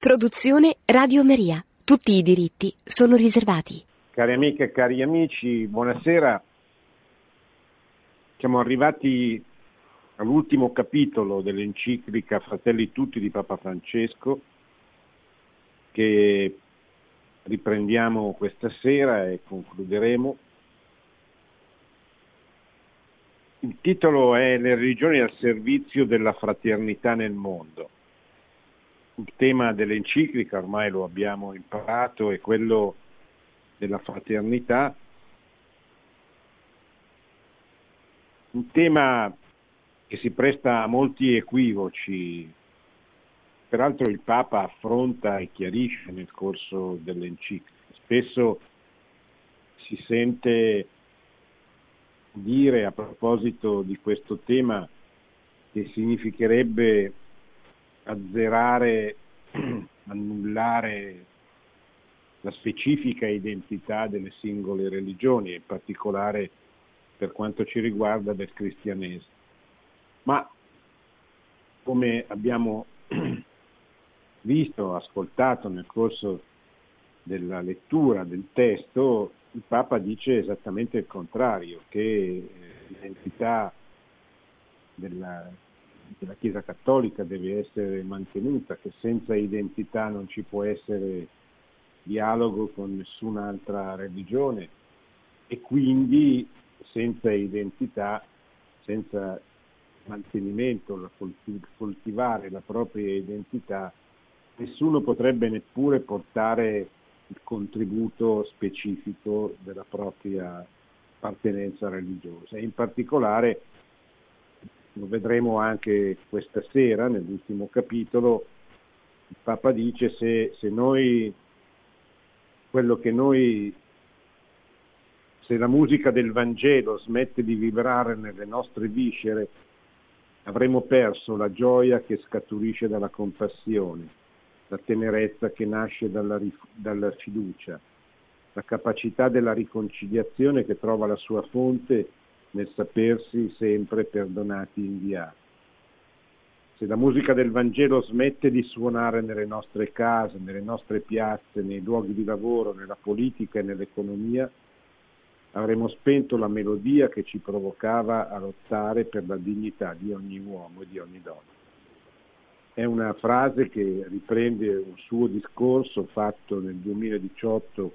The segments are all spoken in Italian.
Produzione Radio Maria. Tutti i diritti sono riservati. Cari amiche e cari amici, buonasera. Siamo arrivati all'ultimo capitolo dell'enciclica Fratelli Tutti di Papa Francesco che riprendiamo questa sera e concluderemo. Il titolo è Le religioni al servizio della fraternità nel mondo il tema dell'enciclica, ormai lo abbiamo imparato, è quello della fraternità, un tema che si presta a molti equivoci, peraltro il Papa affronta e chiarisce nel corso dell'enciclica. Spesso si sente dire a proposito di questo tema che significherebbe azzerare, annullare la specifica identità delle singole religioni, in particolare per quanto ci riguarda del cristianesimo. Ma come abbiamo visto, ascoltato nel corso della lettura del testo, il Papa dice esattamente il contrario, che eh, l'identità della, la Chiesa Cattolica deve essere mantenuta, che senza identità non ci può essere dialogo con nessun'altra religione e quindi senza identità, senza mantenimento, la coltivare la propria identità, nessuno potrebbe neppure portare il contributo specifico della propria appartenenza religiosa. In particolare lo vedremo anche questa sera nell'ultimo capitolo, il Papa dice se, se noi, quello che noi, se la musica del Vangelo smette di vibrare nelle nostre viscere, avremo perso la gioia che scaturisce dalla compassione, la tenerezza che nasce dalla, dalla fiducia, la capacità della riconciliazione che trova la sua fonte nel sapersi sempre perdonati e inviati. Se la musica del Vangelo smette di suonare nelle nostre case, nelle nostre piazze, nei luoghi di lavoro, nella politica e nell'economia, avremo spento la melodia che ci provocava a lottare per la dignità di ogni uomo e di ogni donna. È una frase che riprende un suo discorso fatto nel 2018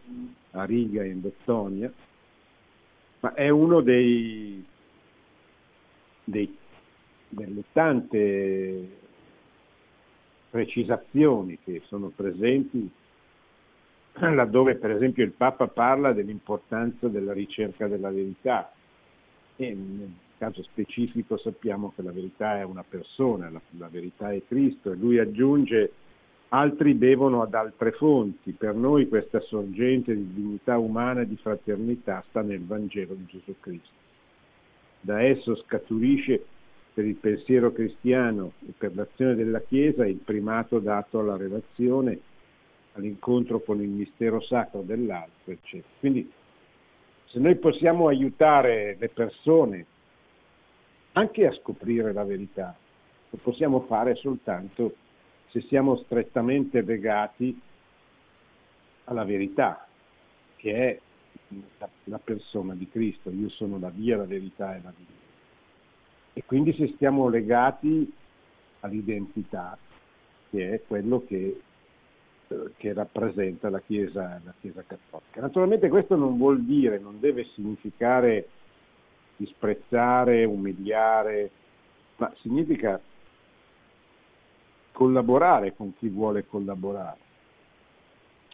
a Riga in Lettonia, ma è uno dei, dei, delle tante precisazioni che sono presenti laddove per esempio il Papa parla dell'importanza della ricerca della verità. E nel caso specifico sappiamo che la verità è una persona, la, la verità è Cristo e lui aggiunge altri bevono ad altre fonti. Per noi questa sorgente di dignità umana e di fraternità sta nel Vangelo di Gesù Cristo. Da esso scaturisce per il pensiero cristiano e per l'azione della Chiesa il primato dato alla relazione, all'incontro con il mistero sacro dell'altro, eccetera. Quindi se noi possiamo aiutare le persone anche a scoprire la verità, lo possiamo fare soltanto se siamo strettamente legati alla verità, che è la persona di Cristo, io sono la via, la verità e la vita. E quindi se stiamo legati all'identità, che è quello che, che rappresenta la Chiesa, la Chiesa cattolica. Naturalmente questo non vuol dire, non deve significare disprezzare, umiliare, ma significa collaborare con chi vuole collaborare.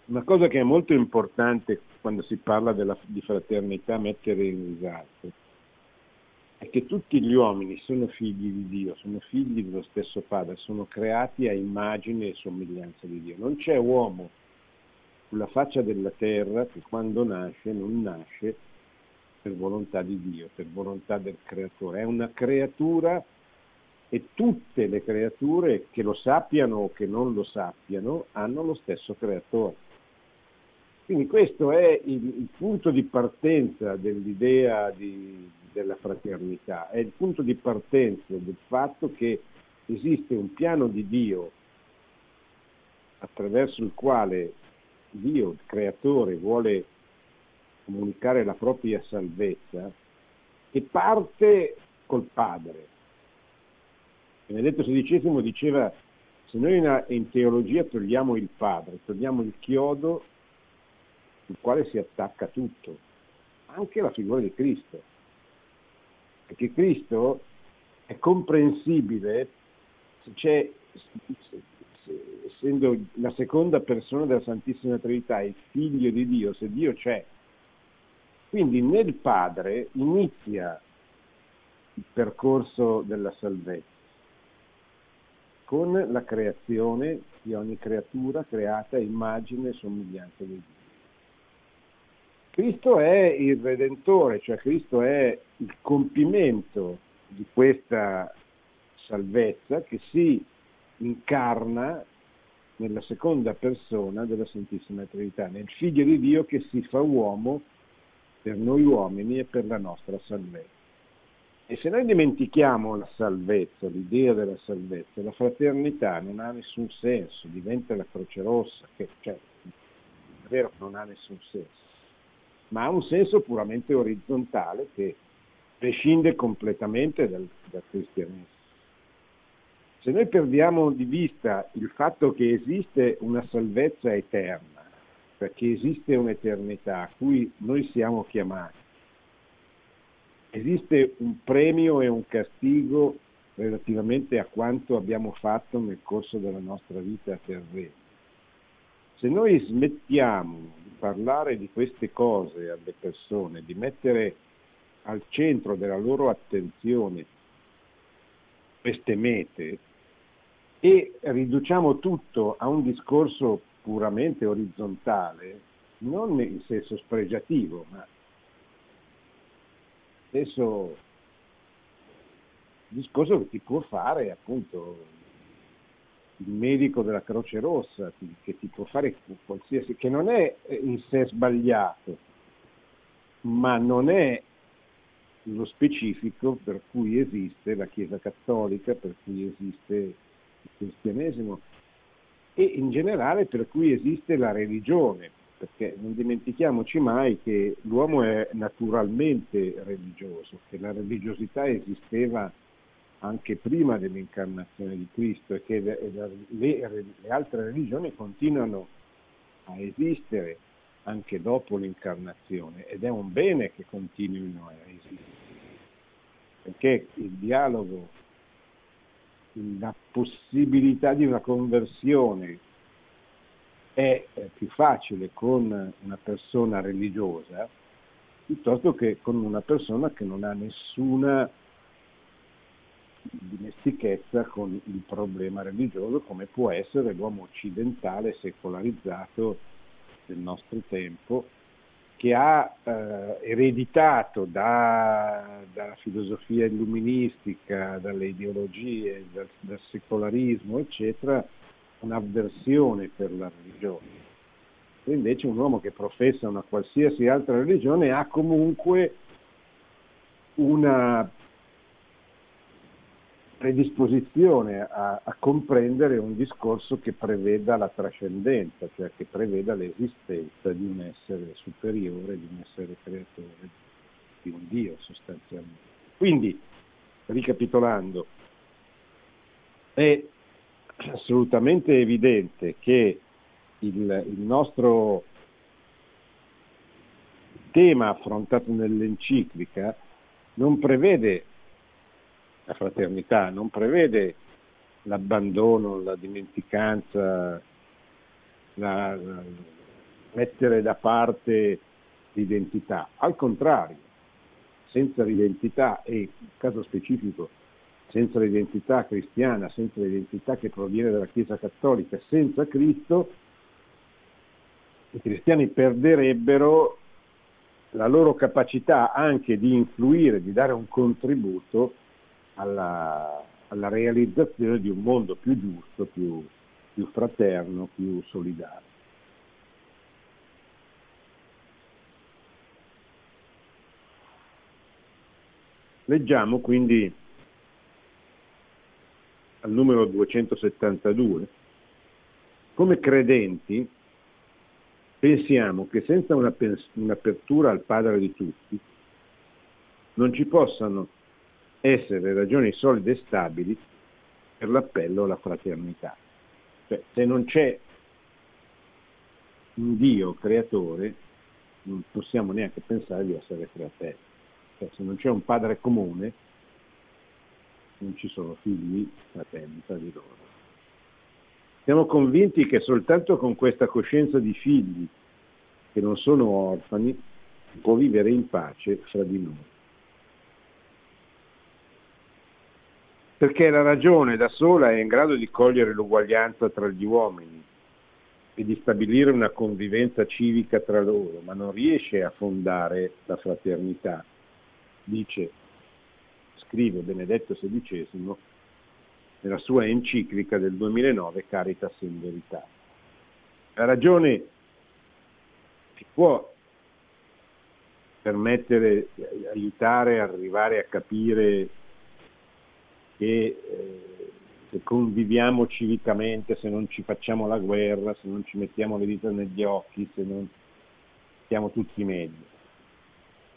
Una cosa che è molto importante quando si parla della, di fraternità mettere in risalto è che tutti gli uomini sono figli di Dio, sono figli dello stesso Padre, sono creati a immagine e somiglianza di Dio. Non c'è uomo sulla faccia della terra che quando nasce non nasce per volontà di Dio, per volontà del creatore, è una creatura e tutte le creature, che lo sappiano o che non lo sappiano, hanno lo stesso creatore. Quindi questo è il, il punto di partenza dell'idea di, della fraternità, è il punto di partenza del fatto che esiste un piano di Dio attraverso il quale Dio, il creatore, vuole comunicare la propria salvezza, e parte col Padre. Benedetto XVI diceva, se noi in, in teologia togliamo il Padre, togliamo il chiodo sul quale si attacca tutto, anche la figura di Cristo. Perché Cristo è comprensibile se c'è, essendo la seconda persona della Santissima Trinità, il figlio di Dio, se Dio c'è. Quindi nel Padre inizia il percorso della salvezza, con la creazione di ogni creatura creata immagine e somiglianza di Dio. Cristo è il Redentore, cioè Cristo è il compimento di questa salvezza che si incarna nella seconda persona della Santissima Trinità, nel Figlio di Dio che si fa uomo per noi uomini e per la nostra salvezza. E se noi dimentichiamo la salvezza, l'idea della salvezza, la fraternità non ha nessun senso, diventa la Croce Rossa, che cioè, è vero non ha nessun senso, ma ha un senso puramente orizzontale che prescinde completamente dal, dal cristianesimo. Se noi perdiamo di vista il fatto che esiste una salvezza eterna, perché esiste un'eternità a cui noi siamo chiamati, esiste un premio e un castigo relativamente a quanto abbiamo fatto nel corso della nostra vita terrena. Se noi smettiamo di parlare di queste cose alle persone, di mettere al centro della loro attenzione queste mete e riduciamo tutto a un discorso puramente orizzontale, non in senso spregiativo, ma stesso discorso che ti può fare appunto il medico della Croce Rossa, che ti può fare qualsiasi, che non è in sé sbagliato, ma non è lo specifico per cui esiste la Chiesa Cattolica, per cui esiste il cristianesimo e in generale per cui esiste la religione, perché non dimentichiamoci mai che l'uomo è naturalmente religioso, che la religiosità esisteva anche prima dell'incarnazione di Cristo e che le, le, le altre religioni continuano a esistere anche dopo l'incarnazione. Ed è un bene che continuino a esistere, perché il dialogo, la possibilità di una conversione è più facile con una persona religiosa piuttosto che con una persona che non ha nessuna dimestichezza con il problema religioso come può essere l'uomo occidentale secolarizzato del nostro tempo, che ha eh, ereditato da, dalla filosofia illuministica, dalle ideologie, dal, dal secolarismo, eccetera, un'avversione per la religione. E invece un uomo che professa una qualsiasi altra religione ha comunque una predisposizione a, a, comprendere un discorso che preveda la trascendenza, cioè che preveda l'esistenza di un essere superiore, di un essere creatore, di un Dio sostanzialmente. Quindi, ricapitolando, è assolutamente evidente che il, il nostro tema affrontato nell'enciclica non prevede la fraternità non prevede l'abbandono, la dimenticanza, la, la, mettere da parte l'identità. Al contrario, senza l'identità e, in caso specifico, senza l'identità cristiana, senza l'identità che proviene dalla Chiesa Cattolica, senza Cristo, i cristiani perderebbero la loro capacità anche di influire, di dare un contributo alla, alla realizzazione di un mondo più giusto, più, più fraterno, più solidale. Leggiamo quindi al numero 272 come credenti pensiamo che senza una, un'apertura al Padre di tutti non ci possano essere ragioni solide e stabili per l'appello alla fraternità. Cioè, se non c'è un Dio creatore, non possiamo neanche pensare di essere fratelli. Cioè, se non c'è un padre comune, non ci sono figli fratelli tra di loro. Siamo convinti che soltanto con questa coscienza di figli che non sono orfani si può vivere in pace fra di noi. Perché la ragione da sola è in grado di cogliere l'uguaglianza tra gli uomini e di stabilire una convivenza civica tra loro, ma non riesce a fondare la fraternità. Dice, scrive Benedetto XVI nella sua enciclica del 2009 Caritas in verità. La ragione si può permettere, aiutare a arrivare a capire che eh, se conviviamo civicamente, se non ci facciamo la guerra, se non ci mettiamo le dita negli occhi, se non stiamo tutti meglio.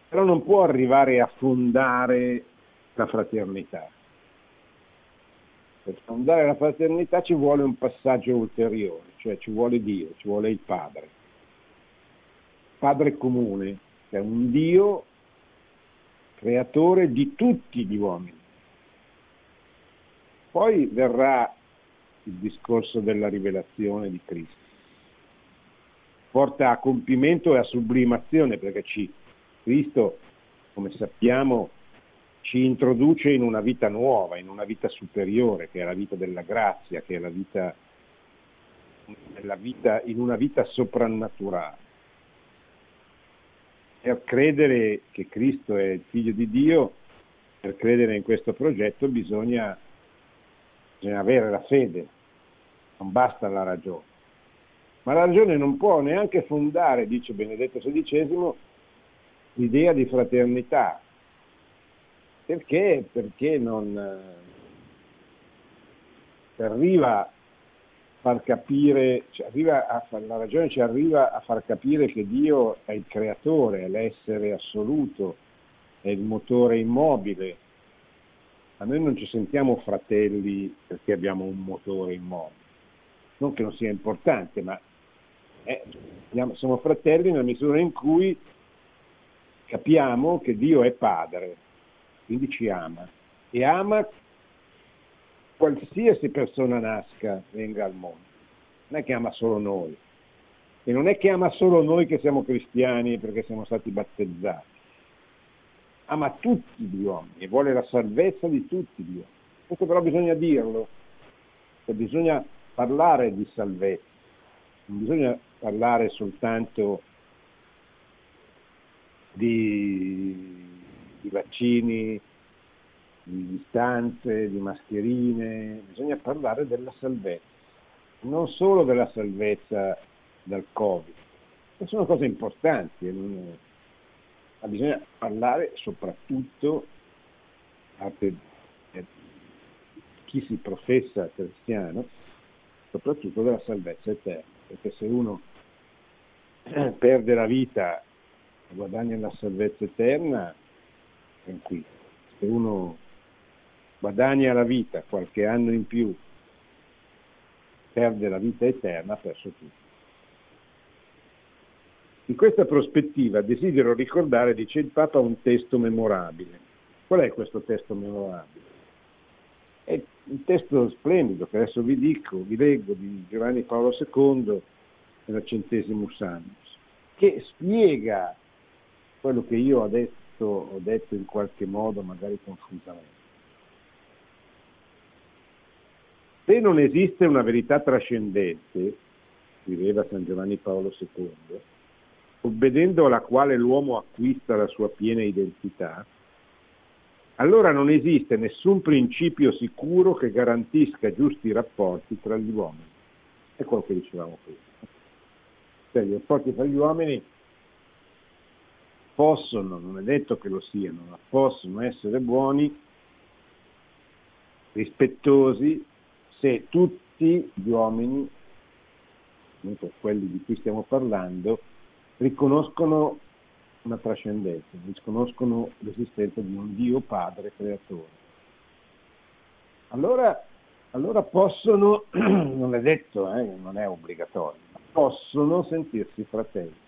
Però non può arrivare a fondare la fraternità per fondare la fraternità ci vuole un passaggio ulteriore, cioè ci vuole Dio, ci vuole il Padre. Padre comune, che è un Dio creatore di tutti gli uomini. Poi verrà il discorso della rivelazione di Cristo. Porta a compimento e a sublimazione perché ci, Cristo, come sappiamo, ci introduce in una vita nuova, in una vita superiore, che è la vita della grazia, che è la vita, vita in una vita soprannaturale. Per credere che Cristo è il figlio di Dio, per credere in questo progetto bisogna, bisogna avere la fede, non basta la ragione. Ma la ragione non può neanche fondare, dice Benedetto XVI, l'idea di fraternità, perché? Perché non ci eh, arriva a far capire, far, la ragione ci arriva a far capire che Dio è il creatore, è l'essere assoluto, è il motore immobile. A noi non ci sentiamo fratelli perché abbiamo un motore immobile. Non che non sia importante, ma eh, siamo fratelli nella misura in cui capiamo che Dio è padre quindi ci ama e ama qualsiasi persona nasca, venga al mondo. Non è che ama solo noi. E non è che ama solo noi che siamo cristiani perché siamo stati battezzati. Ama tutti gli uomini e vuole la salvezza di tutti gli uomini. Questo però bisogna dirlo, cioè bisogna parlare di salvezza, non bisogna parlare soltanto di di vaccini, di distanze, di mascherine, bisogna parlare della salvezza, non solo della salvezza dal Covid, che sono cose importanti, ma bisogna parlare soprattutto per chi si professa cristiano, soprattutto della salvezza eterna, perché se uno perde la vita guadagna la salvezza eterna, tranquillo. Se uno guadagna la vita qualche anno in più, perde la vita eterna, ha perso tutto. In questa prospettiva desidero ricordare, dice il Papa, un testo memorabile. Qual è questo testo memorabile? È un testo splendido che adesso vi dico, vi leggo, di Giovanni Paolo II nella Centesimus Annus, che spiega quello che io adesso detto, ho detto in qualche modo, magari confusamente. Se non esiste una verità trascendente, scriveva San Giovanni Paolo II, obbedendo alla quale l'uomo acquista la sua piena identità, allora non esiste nessun principio sicuro che garantisca giusti rapporti tra gli uomini. È quello che dicevamo prima. Cioè, i rapporti tra gli uomini possono, non è detto che lo siano, ma possono essere buoni, rispettosi, se tutti gli uomini quelli di cui stiamo parlando, riconoscono una trascendenza, riconoscono l'esistenza di un Dio Padre creatore. Allora, allora possono, non è detto, eh, non è obbligatorio, possono sentirsi fratelli.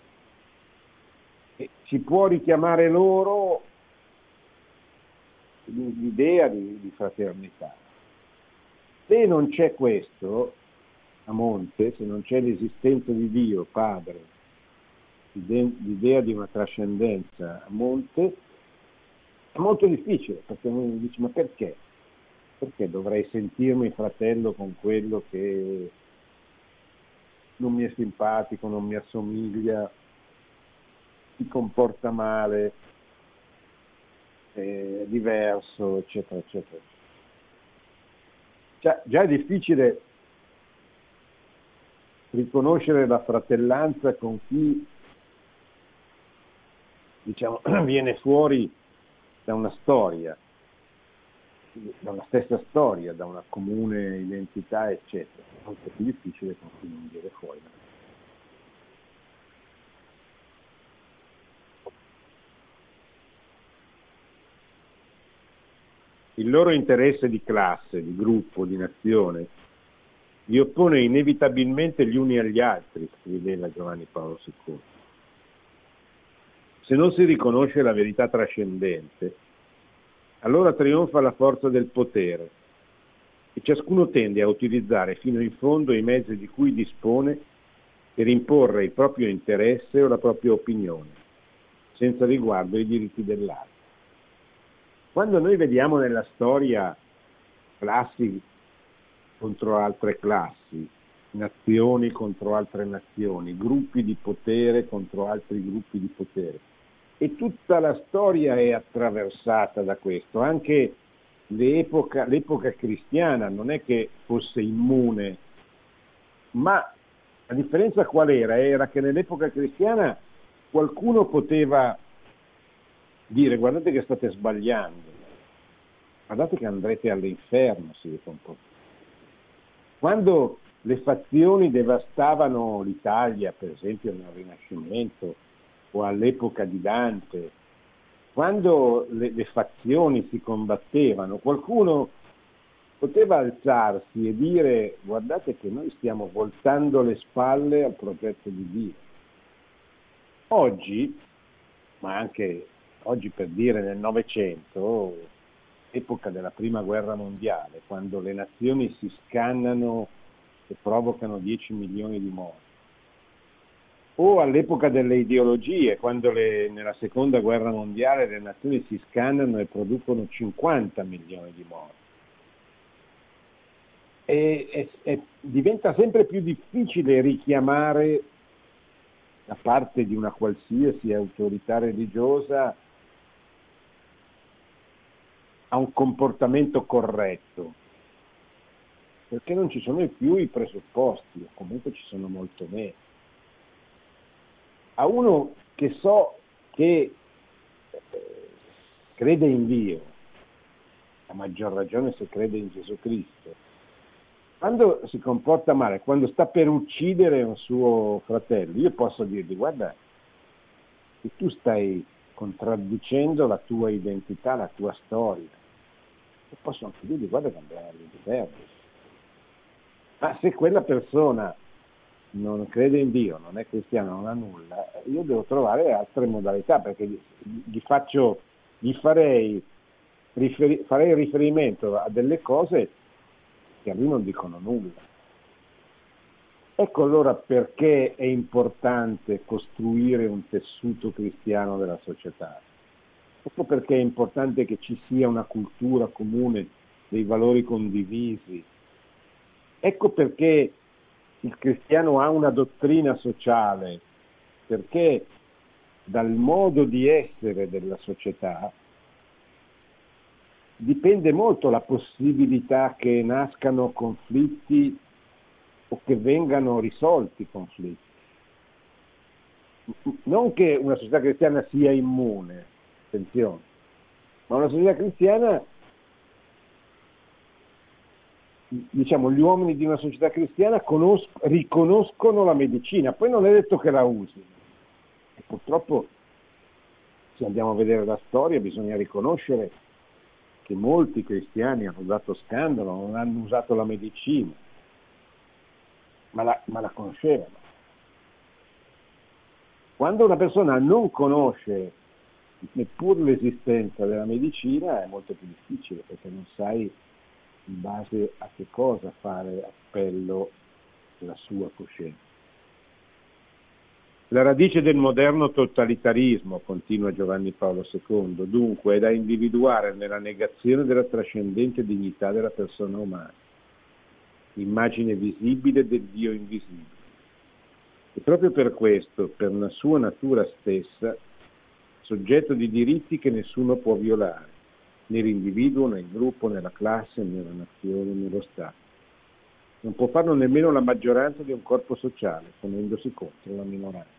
Si può richiamare loro l'idea di, di fraternità. Se non c'è questo a monte, se non c'è l'esistenza di Dio, Padre, l'idea di una trascendenza a monte, è molto difficile, perché uno dice ma perché? Perché dovrei sentirmi fratello con quello che non mi è simpatico, non mi assomiglia, si comporta male, è diverso, eccetera, eccetera. Già, già è difficile riconoscere la fratellanza con chi diciamo, viene fuori da una storia, da una stessa storia, da una comune identità, eccetera. È molto più difficile con chi non viene fuori. Il loro interesse di classe, di gruppo, di nazione, li oppone inevitabilmente gli uni agli altri, scriveva Giovanni Paolo II. Se non si riconosce la verità trascendente, allora trionfa la forza del potere e ciascuno tende a utilizzare fino in fondo i mezzi di cui dispone per imporre il proprio interesse o la propria opinione, senza riguardo ai diritti dell'altro. Quando noi vediamo nella storia classi contro altre classi, nazioni contro altre nazioni, gruppi di potere contro altri gruppi di potere, e tutta la storia è attraversata da questo, anche l'epoca, l'epoca cristiana non è che fosse immune, ma la differenza qual era? Era che nell'epoca cristiana qualcuno poteva dire guardate che state sbagliando, guardate che andrete all'inferno se vi comportate. Quando le fazioni devastavano l'Italia, per esempio nel Rinascimento, o all'epoca di Dante, quando le, le fazioni si combattevano, qualcuno poteva alzarsi e dire guardate che noi stiamo voltando le spalle al progetto di Dio. Oggi, ma anche oggi per dire nel Novecento, epoca della prima guerra mondiale, quando le nazioni si scannano e provocano 10 milioni di morti, o all'epoca delle ideologie, quando le, nella seconda guerra mondiale le nazioni si scannano e producono 50 milioni di morti. E, e, e diventa sempre più difficile richiamare da parte di una qualsiasi autorità religiosa a un comportamento corretto, perché non ci sono più i presupposti, o comunque ci sono molto meno a uno che so che eh, crede in Dio, a maggior ragione se crede in Gesù Cristo, quando si comporta male, quando sta per uccidere un suo fratello, io posso dirgli guarda tu stai contraddicendo la tua identità, la tua storia. E posso anche dirgli guarda che andrà all'inferno. Ma se quella persona non crede in Dio, non è cristiano, non ha nulla, io devo trovare altre modalità perché gli, faccio, gli farei, riferi, farei riferimento a delle cose che a lui non dicono nulla. Ecco allora perché è importante costruire un tessuto cristiano della società. Ecco perché è importante che ci sia una cultura comune dei valori condivisi. Ecco perché il cristiano ha una dottrina sociale perché dal modo di essere della società dipende molto la possibilità che nascano conflitti o che vengano risolti conflitti. Non che una società cristiana sia immune, attenzione, ma una società cristiana diciamo, gli uomini di una società cristiana conos- riconoscono la medicina, poi non è detto che la usino. E purtroppo, se andiamo a vedere la storia, bisogna riconoscere che molti cristiani hanno dato scandalo, non hanno usato la medicina, ma la, ma la conoscevano. Quando una persona non conosce neppure l'esistenza della medicina è molto più difficile perché non sai in base a che cosa fare appello alla sua coscienza. La radice del moderno totalitarismo, continua Giovanni Paolo II, dunque è da individuare nella negazione della trascendente dignità della persona umana, immagine visibile del Dio invisibile. E proprio per questo, per la sua natura stessa, soggetto di diritti che nessuno può violare, né l'individuo, né il gruppo, né la classe, né la nazione, né lo Stato. Non può farlo nemmeno la maggioranza di un corpo sociale, ponendosi contro la minoranza.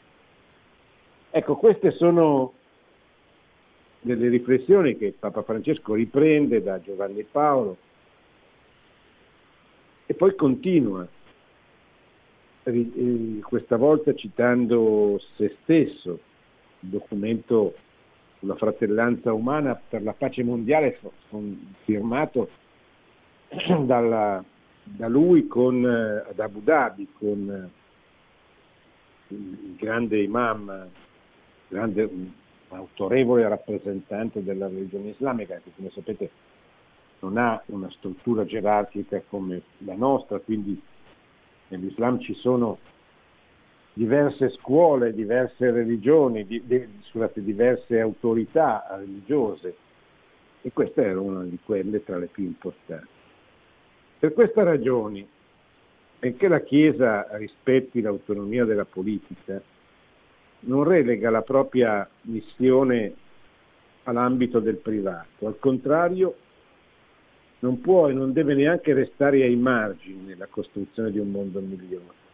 Ecco, queste sono delle riflessioni che Papa Francesco riprende da Giovanni Paolo e poi continua, eh, questa volta citando se stesso, documento sulla fratellanza umana per la pace mondiale firmato dalla, da lui con, eh, ad Abu Dhabi con eh, il grande imam grande, autorevole rappresentante della religione islamica, che come sapete non ha una struttura gerarchica come la nostra, quindi nell'Islam ci sono diverse scuole, diverse religioni, di, di, scusate, diverse autorità religiose. E questa era una di quelle tra le più importanti. Per questa ragione, benché la Chiesa rispetti l'autonomia della politica, non relega la propria missione all'ambito del privato, al contrario non può e non deve neanche restare ai margini nella costruzione di un mondo migliore,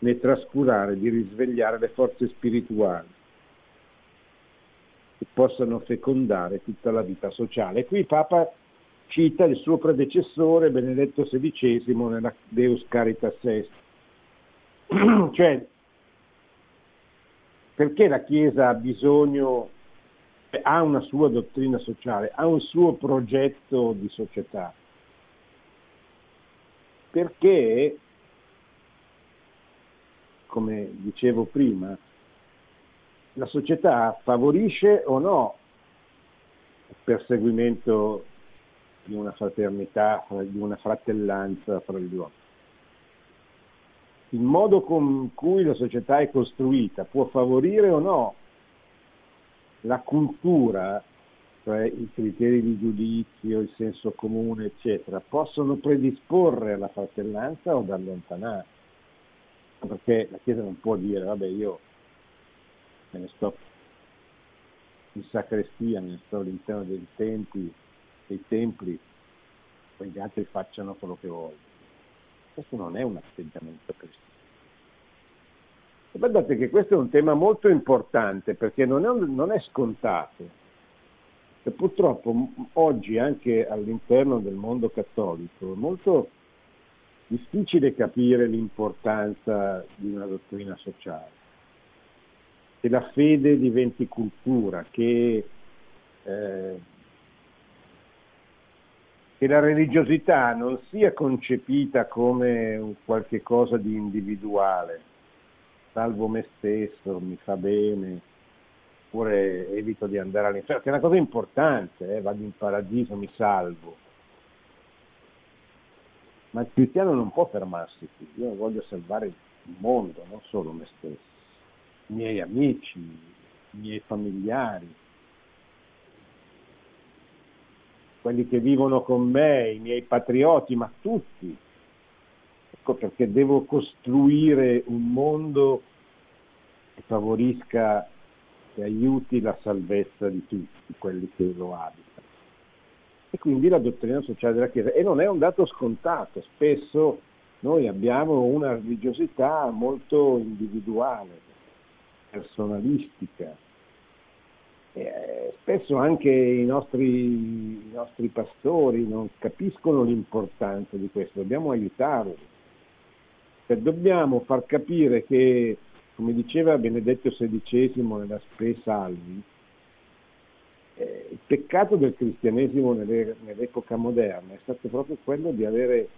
né trascurare di risvegliare le forze spirituali che possano fecondare tutta la vita sociale. Qui Papa cita il suo predecessore Benedetto XVI nella Deus Caritas Est, cioè perché la Chiesa ha bisogno, ha una sua dottrina sociale, ha un suo progetto di società? Perché, come dicevo prima, la società favorisce o no il perseguimento di una fraternità, di una fratellanza fra gli uomini il modo con cui la società è costruita può favorire o no la cultura, cioè i criteri di giudizio, il senso comune, eccetera, possono predisporre alla fratellanza o ad allontanare. Perché la Chiesa non può dire, vabbè, io me ne sto in sacrestia, me ne sto all'interno dei templi, dei templi, poi gli altri facciano quello che vogliono. Questo non è un atteggiamento cristiano. Guardate che questo è un tema molto importante perché non è, non è scontato. E purtroppo oggi anche all'interno del mondo cattolico molto difficile capire l'importanza di una dottrina sociale, che la fede diventi cultura, che eh, che la religiosità non sia concepita come qualche cosa di individuale, salvo me stesso, mi fa bene, oppure evito di andare all'inferno, che è una cosa importante, eh, vado in paradiso, mi salvo. Ma il cristiano non può fermarsi qui, io voglio salvare il mondo, non solo me stesso, i miei amici, i miei familiari, quelli che vivono con me, i miei patrioti, ma tutti. Ecco perché devo costruire un mondo che favorisca e aiuti la salvezza di tutti quelli che lo abitano. E quindi la dottrina sociale della Chiesa. E non è un dato scontato, spesso noi abbiamo una religiosità molto individuale, personalistica, eh, spesso anche i nostri, i nostri pastori non capiscono l'importanza di questo, dobbiamo aiutarli. Cioè, dobbiamo far capire che, come diceva Benedetto XVI nella Spe Salvi, il peccato del cristianesimo nell'epoca moderna è stato proprio quello di avere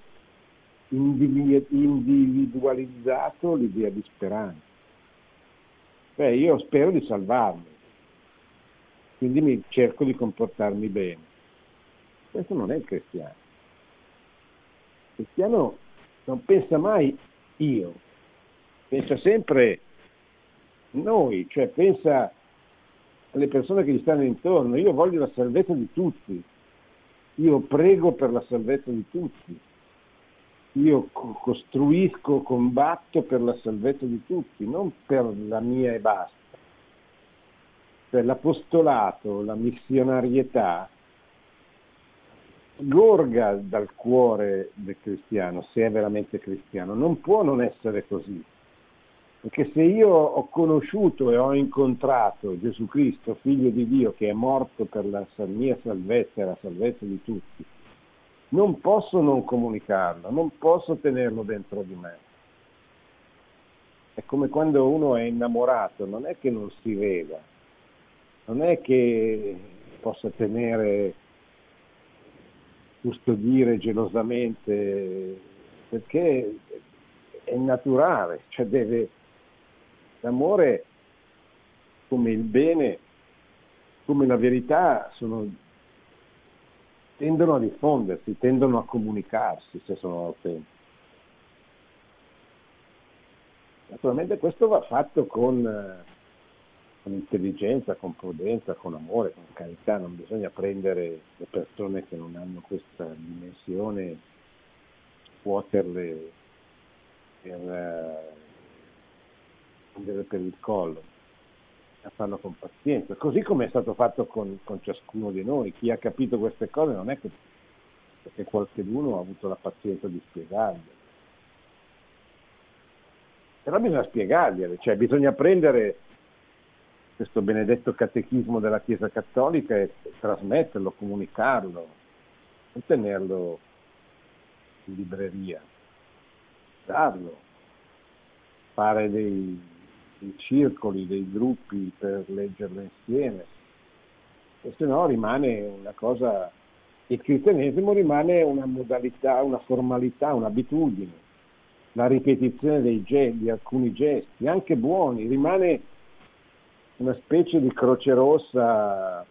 individualizzato l'idea di speranza. Cioè io spero di salvarmi, quindi mi cerco di comportarmi bene. Questo non è il cristiano. Il cristiano non pensa mai io, pensa sempre noi, cioè pensa alle persone che gli stanno intorno. Io voglio la salvezza di tutti, io prego per la salvezza di tutti io costruisco, combatto per la salvezza di tutti, non per la mia e basta. Cioè l'apostolato, la missionarietà gorga dal cuore del cristiano, se è veramente cristiano, non può non essere così. Perché se io ho conosciuto e ho incontrato Gesù Cristo, figlio di Dio, che è morto per la mia salvezza e la salvezza di tutti, non posso non comunicarlo, non posso tenerlo dentro di me. È come quando uno è innamorato, non è che non si veda, non è che possa tenere, custodire gelosamente, perché è naturale, cioè deve, l'amore come il bene, come la verità sono tendono a diffondersi, tendono a comunicarsi se sono autentici. Naturalmente questo va fatto con, eh, con, intelligenza, con prudenza, con amore, con carità, non bisogna prendere le persone che non hanno questa dimensione, scuoterle per, uh, per il collo a farlo con pazienza, così come è stato fatto con, con, ciascuno di noi. Chi ha capito queste cose non è che perché qualcuno ha avuto la pazienza di spiegarle. Però bisogna spiegargliele, cioè bisogna prendere questo benedetto catechismo della Chiesa Cattolica e trasmetterlo, comunicarlo, non tenerlo in libreria, darlo, fare dei, dei circoli, dei gruppi per leggerlo insieme, e se no rimane una cosa, il cristianesimo rimane una modalità, una formalità, un'abitudine, la ripetizione gesti, di alcuni gesti, anche buoni, rimane una specie di croce rossa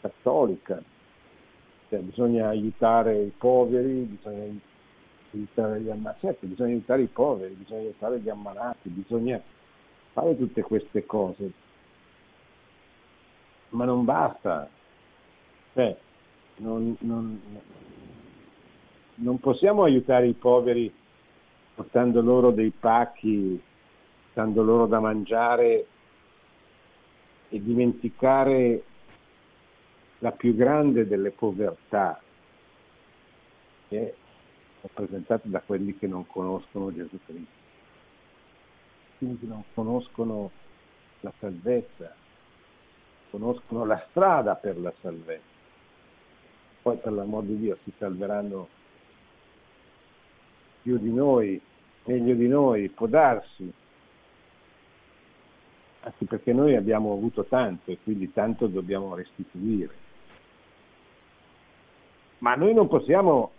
cattolica, cioè, bisogna aiutare i poveri, bisogna aiutare gli ammalati, certo, bisogna aiutare i poveri, bisogna aiutare gli ammalati, bisogna fare tutte queste cose, ma non basta. Cioè, non, non, non possiamo aiutare i poveri portando loro dei pacchi, dando loro da mangiare e dimenticare la più grande delle povertà, che è rappresentata da quelli che non conoscono Gesù Cristo quindi non conoscono la salvezza, conoscono la strada per la salvezza. Poi per l'amor di Dio si salveranno più di noi, meglio di noi, può darsi, anche perché noi abbiamo avuto tanto e quindi tanto dobbiamo restituire. Ma noi non possiamo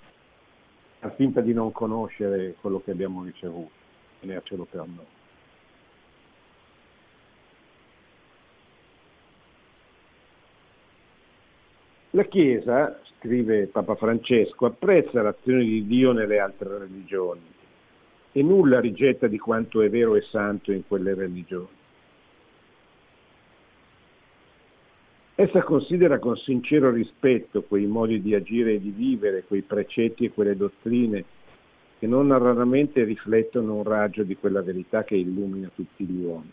far finta di non conoscere quello che abbiamo ricevuto, tenercelo per noi. La Chiesa, scrive Papa Francesco, apprezza l'azione di Dio nelle altre religioni e nulla rigetta di quanto è vero e santo in quelle religioni. Essa considera con sincero rispetto quei modi di agire e di vivere, quei precetti e quelle dottrine che non raramente riflettono un raggio di quella verità che illumina tutti gli uomini.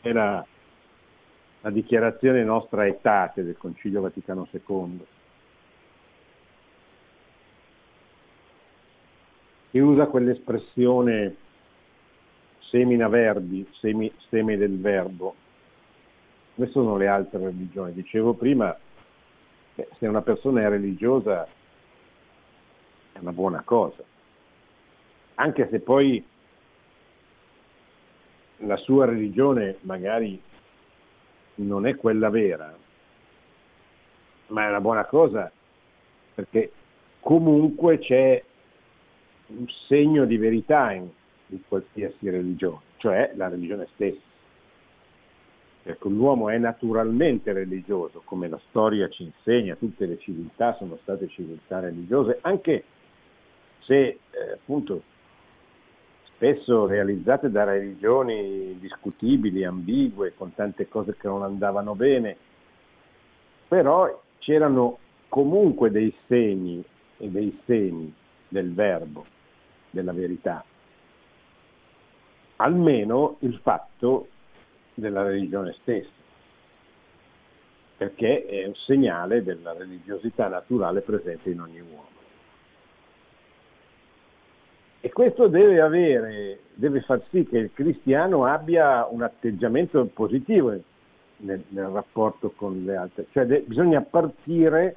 Era la dichiarazione nostra etate del Concilio Vaticano II, che usa quell'espressione semina verbi, semi, seme del verbo, Come sono le altre religioni? Dicevo prima, se una persona è religiosa è una buona cosa, anche se poi la sua religione magari non è quella vera, ma è una buona cosa perché comunque c'è un segno di verità in, in qualsiasi religione, cioè la religione stessa. Ecco, l'uomo è naturalmente religioso, come la storia ci insegna, tutte le civiltà sono state civiltà religiose, anche se eh, appunto spesso realizzate da religioni discutibili, ambigue, con tante cose che non andavano bene, però c'erano comunque dei segni e dei segni del verbo, della verità, almeno il fatto della religione stessa, perché è un segnale della religiosità naturale presente in ogni uomo. E questo deve avere, deve far sì che il cristiano abbia un atteggiamento positivo nel, nel rapporto con le altre, cioè de, bisogna partire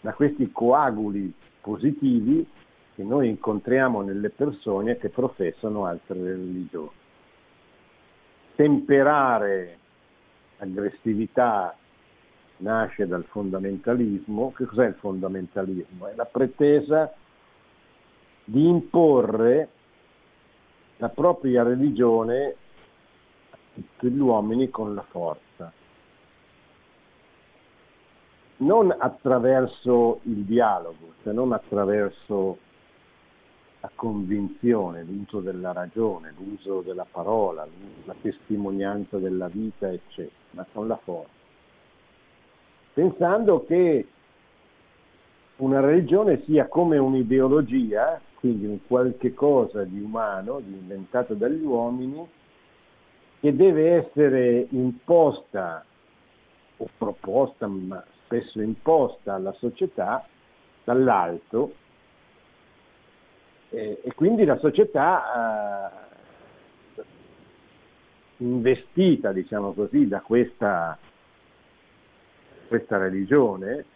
da questi coaguli positivi che noi incontriamo nelle persone che professano altre religioni. Temperare aggressività nasce dal fondamentalismo. Che cos'è il fondamentalismo? È la pretesa di imporre la propria religione a tutti gli uomini con la forza. Non attraverso il dialogo, se non attraverso la convinzione, l'uso della ragione, l'uso della parola, la testimonianza della vita, eccetera, ma con la forza. Pensando che una religione sia come un'ideologia, quindi un qualche cosa di umano, di inventato dagli uomini, che deve essere imposta o proposta, ma spesso imposta alla società dall'alto. Eh, e quindi la società eh, investita, diciamo così, da questa, questa religione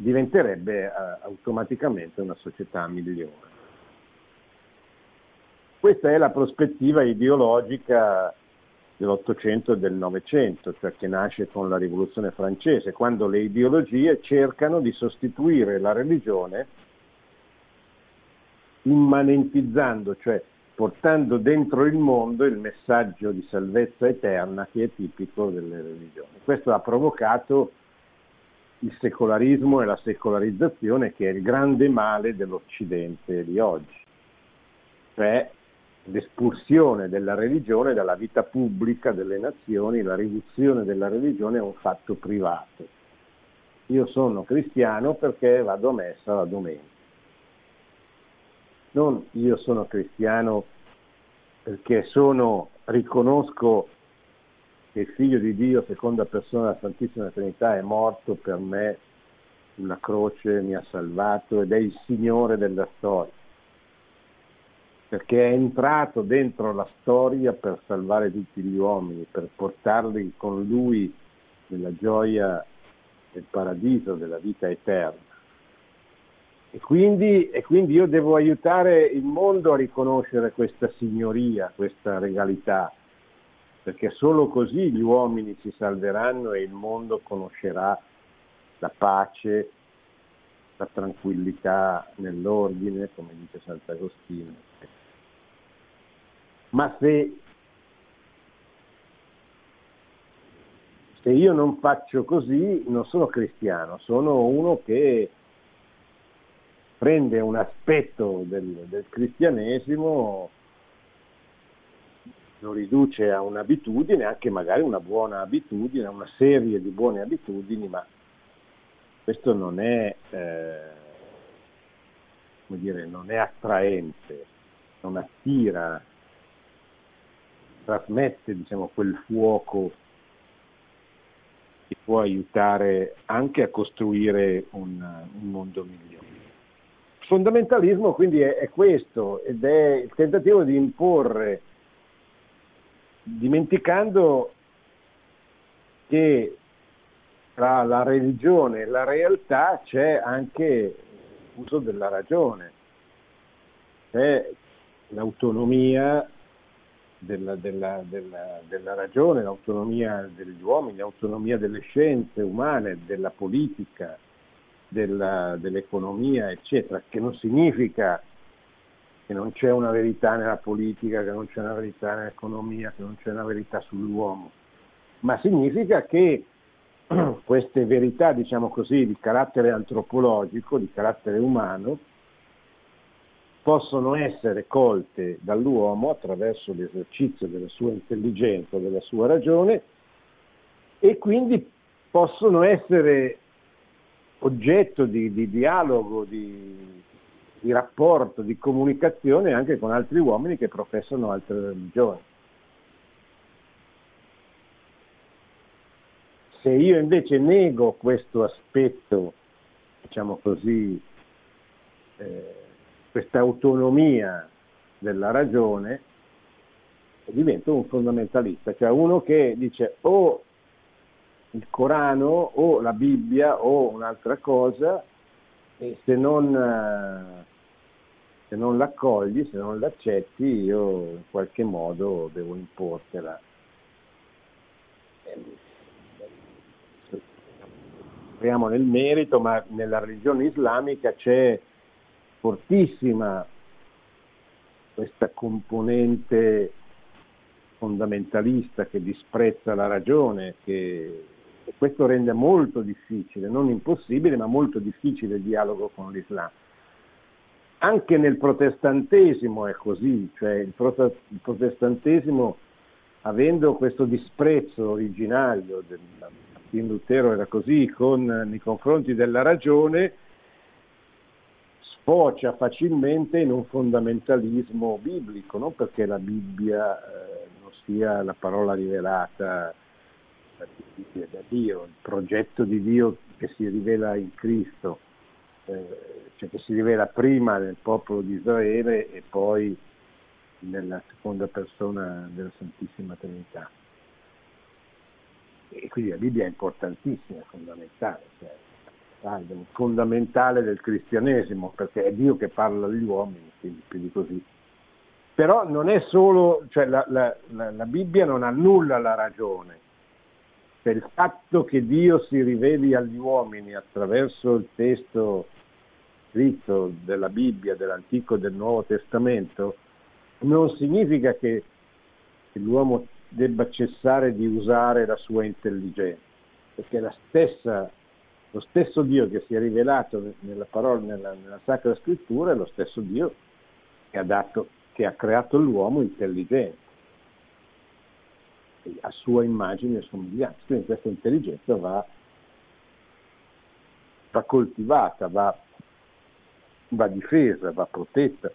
diventerebbe eh, automaticamente una società migliore. Questa è la prospettiva ideologica dell'Ottocento e del Novecento, cioè che nasce con la Rivoluzione francese, quando le ideologie cercano di sostituire la religione immanentizzando, cioè portando dentro il mondo il messaggio di salvezza eterna che è tipico delle religioni. Questo ha provocato il secolarismo e la secolarizzazione che è il grande male dell'Occidente di oggi, cioè l'espulsione della religione dalla vita pubblica delle nazioni, la riduzione della religione è un fatto privato. Io sono cristiano perché vado a messa la domenica non io sono cristiano perché sono, riconosco che il figlio di Dio, seconda persona della Santissima Trinità, è morto per me sulla croce, mi ha salvato ed è il Signore della storia, perché è entrato dentro la storia per salvare tutti gli uomini, per portarli con lui nella gioia del paradiso, della vita eterna. E quindi, e quindi, io devo aiutare il mondo a riconoscere questa signoria, questa regalità, perché solo così gli uomini si salveranno e il mondo conoscerà la pace, la tranquillità nell'ordine, come dice Sant'Agostino. Ma se, se io non faccio così, non sono cristiano, sono uno che prende un aspetto del, del cristianesimo, lo riduce a un'abitudine, anche magari una buona abitudine, una serie di buone abitudini, ma questo non è, eh, come dire, non è attraente, non attira, trasmette diciamo, quel fuoco che può aiutare anche a costruire un, un mondo migliore. Fondamentalismo quindi è, è, questo ed è il tentativo di imporre dimenticando che tra la religione e la realtà c'è anche l'uso della ragione, c'è l'autonomia della, della, della, della, ragione, l'autonomia degli uomini, l'autonomia delle scienze umane, della politica, dell'economia, eccetera, che non significa che non c'è una verità nella politica, che non c'è una verità nell'economia, che non c'è una verità sull'uomo, ma significa che queste verità, diciamo così, di carattere antropologico, di carattere umano, possono essere colte dall'uomo attraverso l'esercizio della sua intelligenza, della sua ragione e quindi possono essere oggetto di, di dialogo, di, di rapporto, di comunicazione anche con altri uomini che professano altre religioni. Se io invece nego questo aspetto, diciamo così, eh, questa autonomia della ragione, divento un fondamentalista, cioè uno che dice o il Corano o la Bibbia o un'altra cosa e se non, se non l'accogli, se non l'accetti, io in qualche modo devo importela. Entriamo nel merito, ma nella religione islamica c'è fortissima questa componente fondamentalista che disprezza la ragione, che questo rende molto difficile, non impossibile, ma molto difficile il dialogo con l'Islam. Anche nel protestantesimo è così, cioè il, protestantesimo avendo questo disprezzo originario, del, Martin Lutero era così, con, nei confronti della ragione, sfocia facilmente in un fondamentalismo biblico, non perché la Bibbia eh, non sia la parola rivelata da Dio, il progetto di Dio che si rivela in Cristo, eh, cioè che si rivela prima nel popolo di Israele e poi nella seconda persona della Santissima Trinità. E quindi la Bibbia è importantissima, fondamentale. Cioè, fondamentale del cristianesimo, perché è Dio che parla agli uomini, quindi più di così. Però non è solo, cioè la, la, la, la Bibbia non annulla la ragione, per il fatto che Dio si riveli agli uomini attraverso il testo scritto della Bibbia, dell'Antico e del Nuovo Testamento, non significa che l'uomo debba cessare di usare la sua intelligenza, perché la stessa lo stesso Dio che si è rivelato nella parola, nella, nella Sacra Scrittura è lo stesso Dio che ha, dato, che ha creato l'uomo intelligente, a sua immagine e somiglianza. Quindi questa intelligenza va, va coltivata, va, va difesa, va protetta.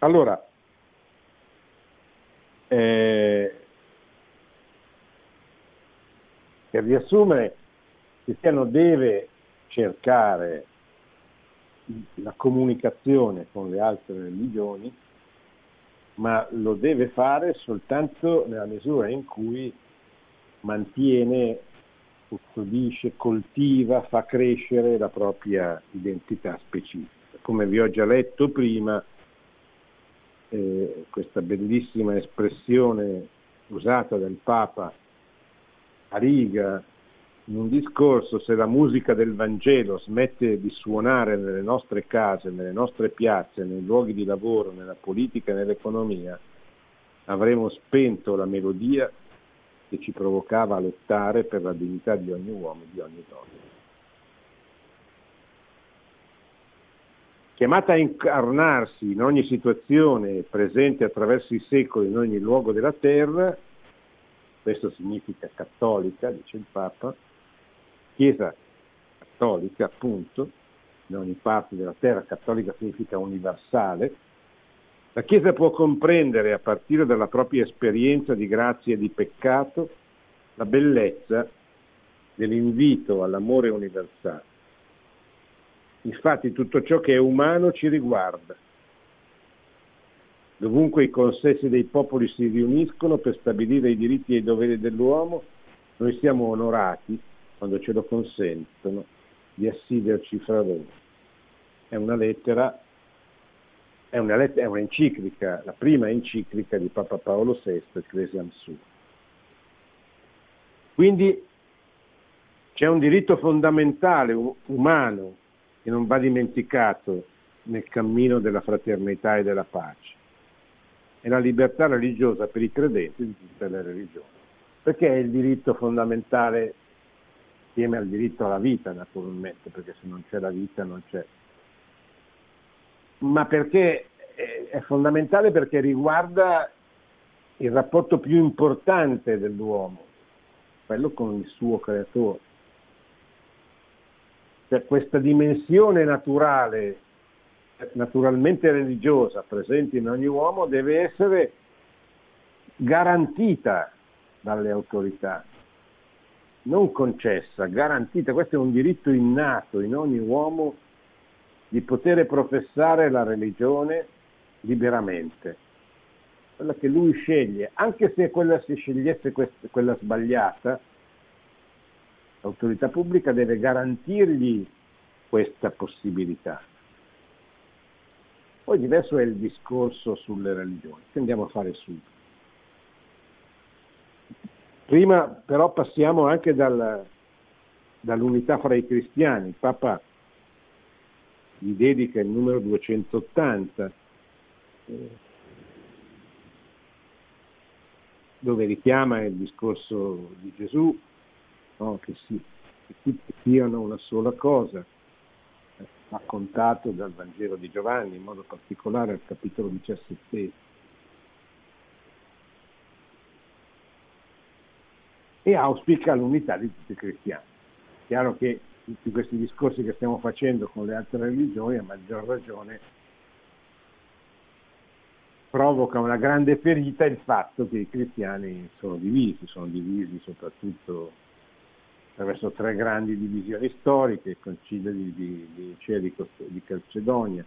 Allora, eh, per riassumere, cristiano deve cercare la comunicazione con le altre religioni, ma lo deve fare soltanto nella misura in cui mantiene, custodisce, coltiva, fa crescere la propria identità specifica. Come vi ho già letto prima, eh, questa bellissima espressione usata dal Papa a riga in un discorso se la musica del Vangelo smette di suonare nelle nostre case, nelle nostre piazze, nei luoghi di lavoro, nella politica e nell'economia, avremo spento la melodia che ci provocava a lottare per la dignità di ogni uomo e di ogni donna. Chiamata a incarnarsi in ogni situazione presente attraverso i secoli in ogni luogo della terra, questo significa cattolica, dice il Papa, Chiesa cattolica, appunto, in ogni parte della terra, cattolica significa universale, la Chiesa può comprendere a partire dalla propria esperienza di grazia e di peccato la bellezza dell'invito all'amore universale. Infatti tutto ciò che è umano ci riguarda. dovunque i consessi dei popoli si riuniscono per stabilire i diritti e i doveri dell'uomo, noi siamo onorati, quando ce lo consentono, di assiderci fra loro. È una lettera, è, una lettera, è un'enciclica, la prima enciclica di Papa Paolo VI, Ecclesiam Sua. Quindi c'è un diritto fondamentale umano che non va dimenticato nel cammino della fraternità e della pace. È la libertà religiosa per i credenti di tutte le religioni. Perché è il diritto fondamentale insieme al diritto alla vita, naturalmente, perché se non c'è la vita non c'è. Ma perché è fondamentale perché riguarda il rapporto più importante dell'uomo, quello con il suo creatore. Cioè questa dimensione naturale naturalmente religiosa presente in ogni uomo deve essere garantita dalle autorità, non concessa, garantita. Questo è un diritto innato in ogni uomo di poter professare la religione liberamente, quella che lui sceglie, anche se quella si scegliesse questa, quella sbagliata, l'autorità pubblica deve garantirgli questa possibilità. Poi diverso è il discorso sulle religioni, che andiamo a fare subito. Prima però passiamo anche dal, dall'unità fra i cristiani. Il Papa gli dedica il numero 280, eh, dove richiama il discorso di Gesù, no? che, si, che tutti siano una sola cosa raccontato dal Vangelo di Giovanni, in modo particolare al capitolo 17. E auspica l'unità di tutti i cristiani. Chiaro che tutti questi discorsi che stiamo facendo con le altre religioni, a maggior ragione, provoca una grande ferita il fatto che i cristiani sono divisi, sono divisi soprattutto attraverso tre grandi divisioni storiche, il concilio di, di, di Nicea di, Calcedonia,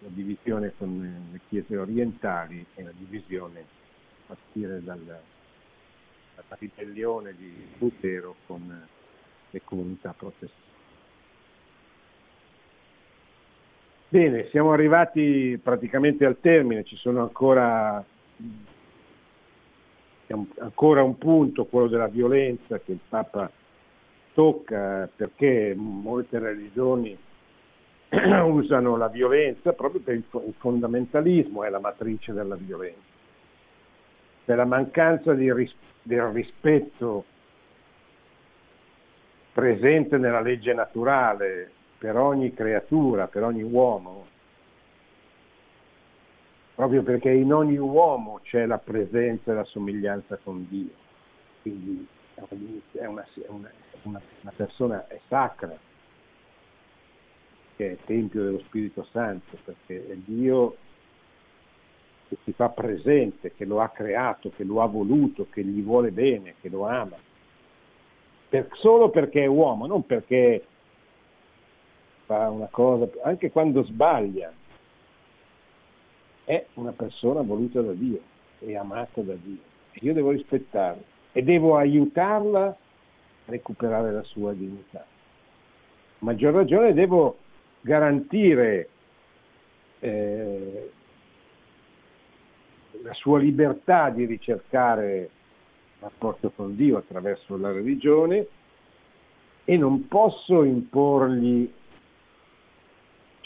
la divisione con le chiese orientali e la divisione a partire dal, dalla ribellione di Lutero con le comunità protestanti. Bene, siamo arrivati praticamente al termine, ci sono ancora ancora un punto, quello della violenza, che il Papa tocca perché molte religioni usano la violenza proprio per il, fondamentalismo, è la matrice della violenza. Per la mancanza di, del rispetto presente nella legge naturale per ogni creatura, per ogni uomo, proprio perché in ogni uomo c'è la presenza e la somiglianza con Dio. Quindi è una, una, una, una persona è sacra, che è Tempio dello Spirito Santo, perché è Dio che si fa presente, che lo ha creato, che lo ha voluto, che gli vuole bene, che lo ama. Per, solo perché è uomo, non perché fa una cosa, anche quando sbaglia, è una persona voluta da Dio e amata da Dio e io devo rispettarla e devo aiutarla a recuperare la sua dignità. A maggior ragione devo garantire eh, la sua libertà di ricercare rapporto con Dio attraverso la religione e non posso imporgli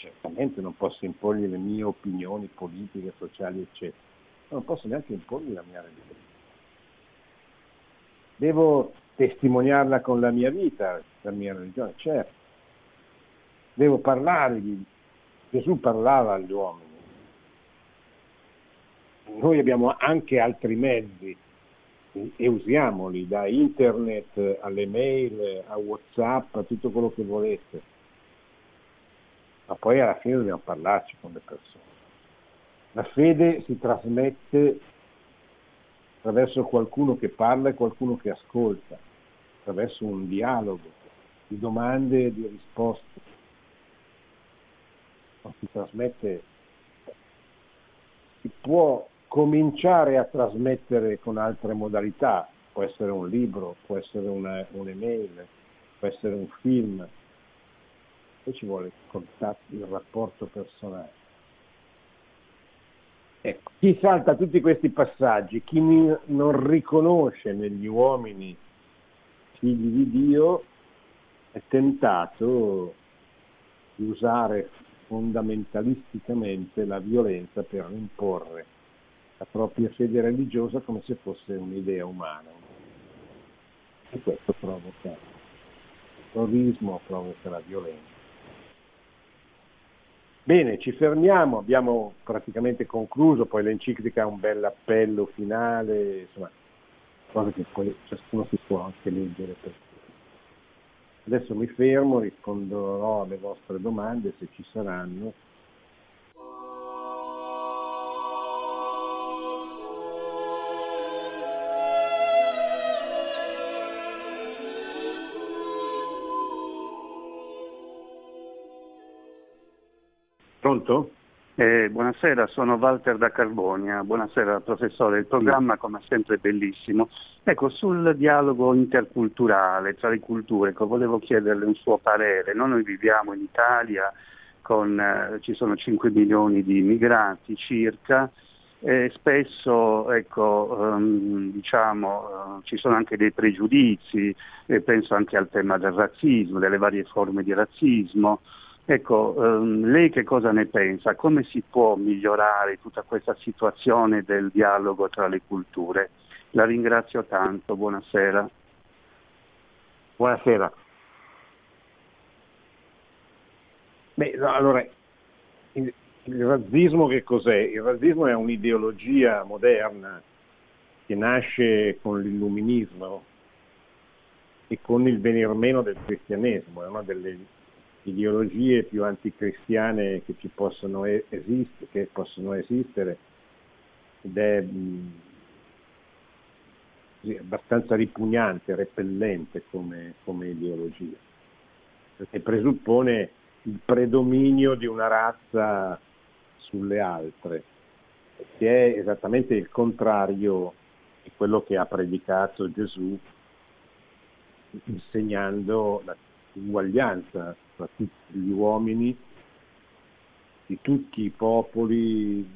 certamente non posso imporgli le mie opinioni politiche, sociali, eccetera, ma non posso neanche imporgli la mia religione. Devo testimoniarla con la mia vita, la mia religione, certo. Devo parlargli. Gesù parlava agli uomini. Noi abbiamo anche altri mezzi e usiamoli, da internet alle mail, a Whatsapp, a tutto quello che volete ma poi alla fine dobbiamo parlarci con le persone. La fede si trasmette attraverso qualcuno che parla e qualcuno che ascolta, attraverso un dialogo di domande e di risposte. Non si trasmette, può cominciare a trasmettere con altre modalità, può essere un libro, può essere una, un'email, può essere un film, poi ci vuole il contatto, il rapporto personale. Ecco, chi salta tutti questi passaggi, chi non riconosce negli uomini figli di Dio, è tentato di usare fondamentalisticamente la violenza per imporre la propria fede religiosa come se fosse un'idea umana. E questo provoca il terrorismo, provoca la violenza. Bene, ci fermiamo, abbiamo praticamente concluso, poi l'enciclica ha un bel appello finale, insomma, cose che poi ciascuno si può anche leggere per Adesso mi fermo, risponderò alle vostre domande se ci saranno. Pronto? Eh, buonasera, sono Walter da Carbonia. Buonasera professore, il programma come sempre è bellissimo. Ecco, sul dialogo interculturale tra le culture, ecco, volevo chiederle un suo parere. Noi viviamo in Italia, con, eh, ci sono 5 milioni di immigrati circa, e spesso ecco, um, diciamo, uh, ci sono anche dei pregiudizi, penso anche al tema del razzismo, delle varie forme di razzismo. Ecco, ehm, lei che cosa ne pensa? Come si può migliorare tutta questa situazione del dialogo tra le culture? La ringrazio tanto, buonasera. Buonasera. Beh, no, allora, il, il razzismo che cos'è? Il razzismo è un'ideologia moderna che nasce con l'illuminismo e con il venir meno del cristianesimo, è una delle ideologie più anticristiane che ci possono, esist- che possono esistere ed è mh, così, abbastanza ripugnante, repellente come, come ideologia, perché presuppone il predominio di una razza sulle altre, che è esattamente il contrario di quello che ha predicato Gesù insegnando l'uguaglianza tra tutti gli uomini, di tutti i popoli,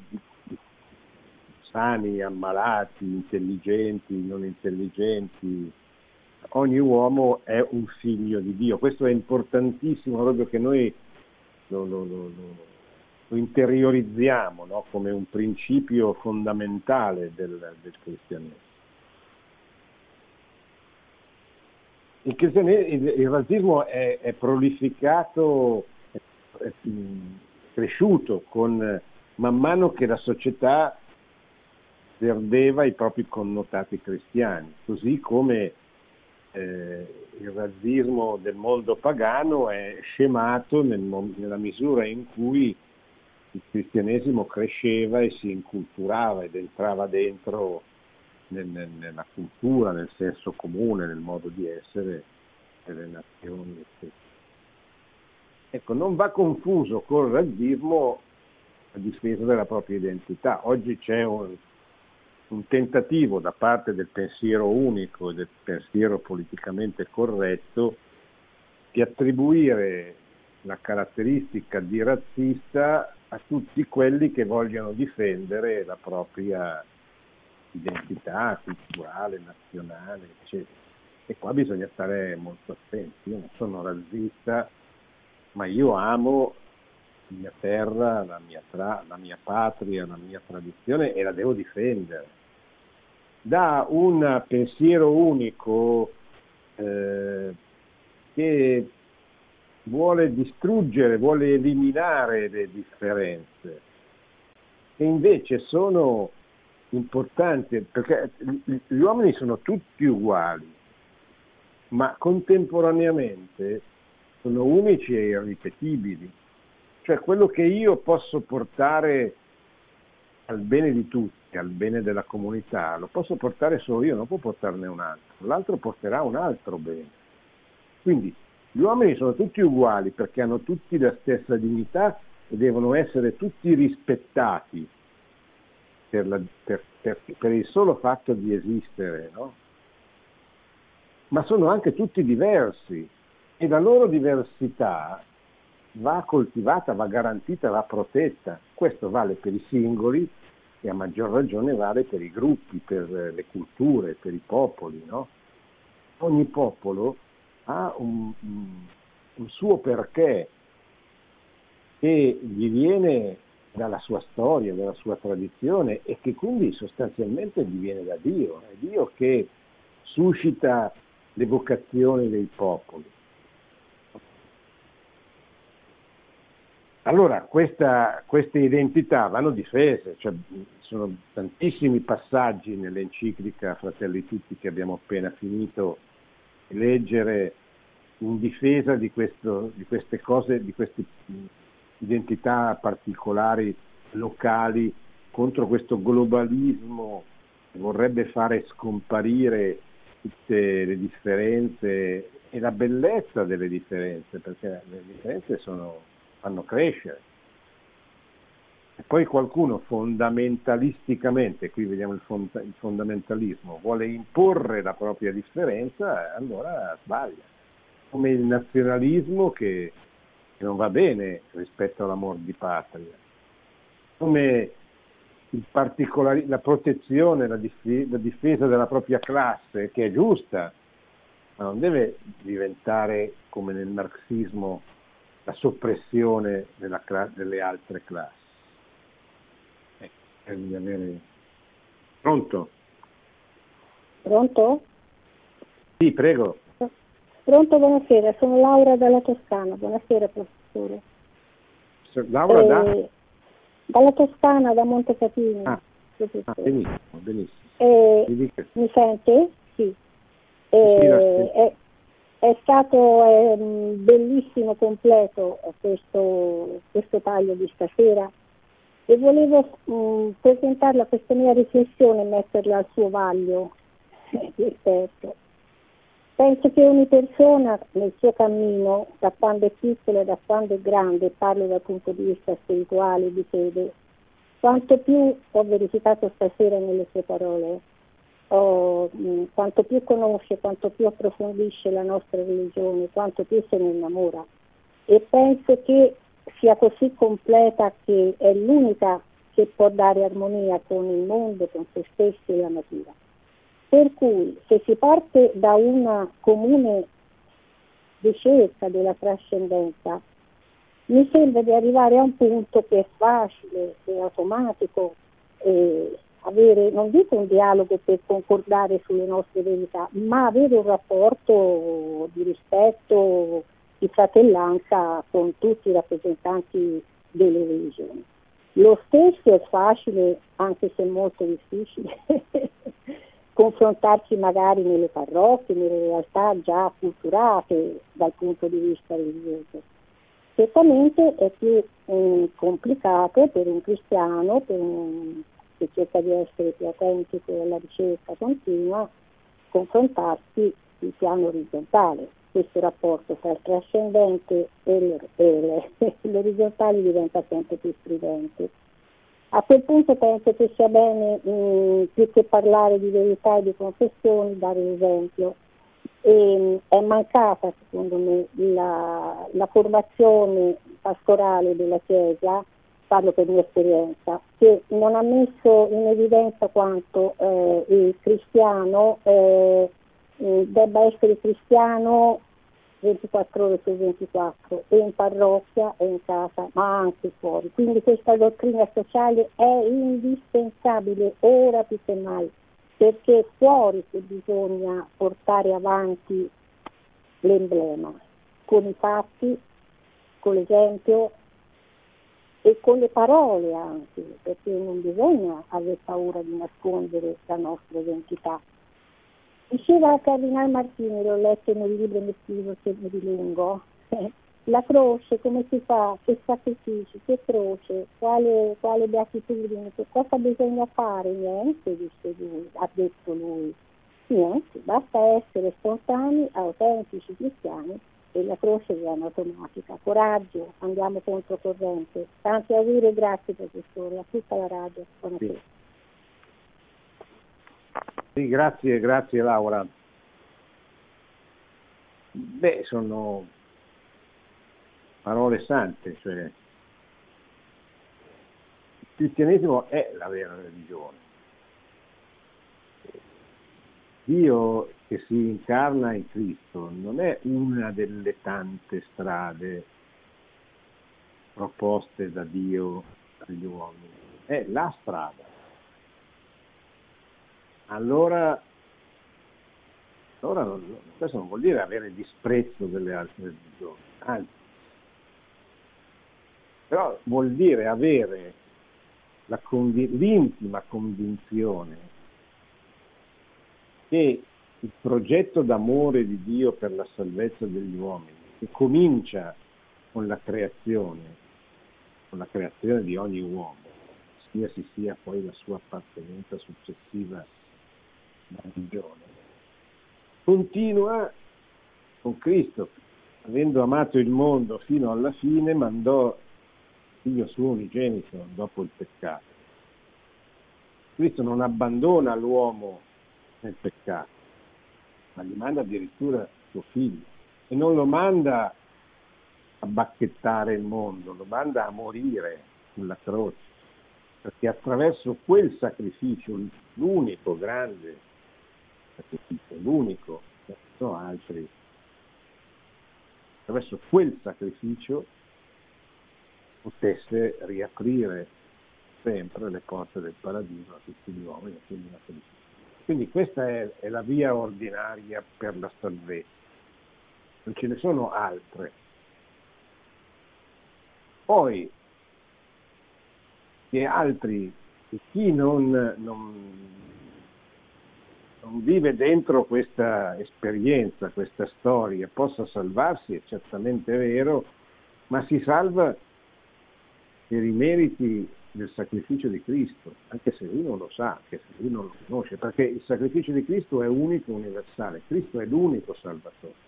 sani, ammalati, intelligenti, non intelligenti. Ogni uomo è un figlio di Dio. Questo è importantissimo proprio che noi lo, lo, lo, lo interiorizziamo no? come un principio fondamentale del, del cristianesimo. Il, il, il razzismo è, è prolificato, è, è, cresciuto con, man mano che la società perdeva i propri connotati cristiani, così come eh, il razzismo del mondo pagano è scemato nel, nella misura in cui il cristianesimo cresceva e si inculturava ed entrava dentro nel, nella cultura, nel senso comune, nel modo di essere delle nazioni. Eccetera. Ecco, non va confuso col razzismo a difesa della propria identità. Oggi c'è un, un tentativo da parte del pensiero unico e del pensiero politicamente corretto di attribuire la caratteristica di razzista a tutti quelli che vogliono difendere la propria identità culturale, nazionale, eccetera. E qua bisogna stare molto attenti. Io non sono razzista, ma io amo la mia terra, la mia, tra, la mia patria, la mia tradizione e la devo difendere. Da un pensiero unico eh, che vuole distruggere, vuole eliminare le differenze, che invece sono importante perché gli uomini sono tutti uguali, ma contemporaneamente sono unici e irripetibili. Cioè quello che io posso portare al bene di tutti, al bene della comunità, lo posso portare solo io, non può portarne un altro, l'altro porterà un altro bene. Quindi gli uomini sono tutti uguali perché hanno tutti la stessa dignità e devono essere tutti rispettati per, la, per, per, per il solo fatto di esistere, no? ma sono anche tutti diversi e la loro diversità va coltivata, va garantita, va protetta. Questo vale per i singoli e a maggior ragione vale per i gruppi, per le culture, per i popoli. No? Ogni popolo ha un, un suo perché che gli viene dalla sua storia, dalla sua tradizione e che quindi sostanzialmente gli viene da Dio. È Dio che suscita le vocazioni dei popoli. Allora, questa, queste identità vanno difese, cioè, sono tantissimi passaggi nell'enciclica Fratelli Tutti che abbiamo appena finito di leggere in difesa di, questo, di queste cose, di queste identità particolari, locali, contro questo globalismo che vorrebbe fare scomparire tutte le differenze e la bellezza delle differenze, perché le differenze sono, fanno crescere. E poi qualcuno fondamentalisticamente, qui vediamo il, fond- il fondamentalismo, vuole imporre la propria differenza, allora sbaglia. Come il nazionalismo che, che non va bene rispetto all'amor di patria. Come la protezione, la, dif- la difesa della propria classe, che è giusta, ma non deve diventare come nel marxismo la soppressione cla- delle altre classi. Ecco, avere... Pronto? Pronto? Sì, prego. Pronto, buonasera, sono Laura dalla Toscana. Buonasera, professore. Laura eh, da? Dalla Toscana, da Montecatini. Ah, ah benissimo, benissimo. Eh, mi, mi sente? Sì. Eh, è, è, stato eh, bellissimo, completo questo, questo, taglio di stasera e volevo mh, mm, presentarla questa mia riflessione e metterla al suo vaglio di esperto. Penso che ogni persona nel suo cammino, da quando è piccola e da quando è grande, parlo dal punto di vista spirituale, di fede, quanto più ho verificato stasera nelle sue parole, oh, quanto più conosce, quanto più approfondisce la nostra religione, quanto più se ne innamora. E penso che sia così completa che è l'unica che può dare armonia con il mondo, con se stessi e la natura. Per cui se si parte da una comune ricerca della trascendenza, mi sembra di arrivare a un punto che è facile, è automatico, eh, avere, non dico un dialogo per concordare sulle nostre verità, ma avere un rapporto di rispetto, di fratellanza con tutti i rappresentanti delle religioni. Lo stesso è facile, anche se molto difficile, confrontarsi magari nelle parrocchie, nelle realtà già culturate dal punto di vista religioso. Certamente è più eh, complicato per un cristiano per un, che cerca di essere più autentico alla ricerca continua confrontarsi sul piano orizzontale. Questo rapporto tra il trascendente e l'orizzontale diventa sempre più stridente a quel punto penso che sia bene, mh, mm, più che parlare di verità e di confessioni, dare l'esempio. E, mh, è mancata, secondo me, la, la, formazione pastorale della Chiesa, parlo per mia esperienza, che non ha messo in evidenza quanto eh, il cristiano eh, debba essere cristiano 24 ore su 24 e in parrocchia e in casa ma anche fuori. Quindi questa dottrina sociale è indispensabile ora più che mai perché è fuori che bisogna portare avanti l'emblema con i fatti, con l'esempio e con le parole anche, perché non bisogna avere paura di nascondere la nostra identità. Diceva Cardinal Martini, l'ho letto nel libro Mi scrivo sempre di lungo, la croce come si fa, che sacrifici, che croce, quale, quale beatitudine, che cosa bisogna fare? Niente, disse lui, ha detto lui. Niente, basta essere spontanei, autentici cristiani e la croce viene automatica. Coraggio, andiamo contro corrente. Tanti auguri e grazie professore, a tutta la radio. Buonasera. Sì. Sì, grazie, grazie Laura. Beh, sono parole sante, cioè il cristianesimo è la vera religione. Dio che si incarna in Cristo non è una delle tante strade proposte da Dio agli uomini, è la strada. Allora, allora questo non vuol dire avere disprezzo delle altre religioni, anzi, però vuol dire avere convi- l'intima convinzione che il progetto d'amore di Dio per la salvezza degli uomini, che comincia con la creazione, con la creazione di ogni uomo, sia si sia poi la sua appartenenza successiva alla religione, continua con Cristo, avendo amato il mondo fino alla fine, mandò figlio suo unigenito dopo il peccato. Cristo non abbandona l'uomo nel peccato, ma gli manda addirittura suo figlio e non lo manda a bacchettare il mondo, lo manda a morire sulla croce, perché attraverso quel sacrificio, l'unico grande sacrificio, l'unico, non sono altri, attraverso quel sacrificio potesse riaprire sempre le porte del paradiso a tutti gli uomini, quindi la felicità. Quindi questa è, è la via ordinaria per la salvezza, non ce ne sono altre. Poi, che altri, chi non, non vive dentro questa esperienza, questa storia, possa salvarsi, è certamente vero, ma si salva per i meriti del sacrificio di Cristo, anche se lui non lo sa, anche se lui non lo conosce, perché il sacrificio di Cristo è unico, universale, Cristo è l'unico Salvatore.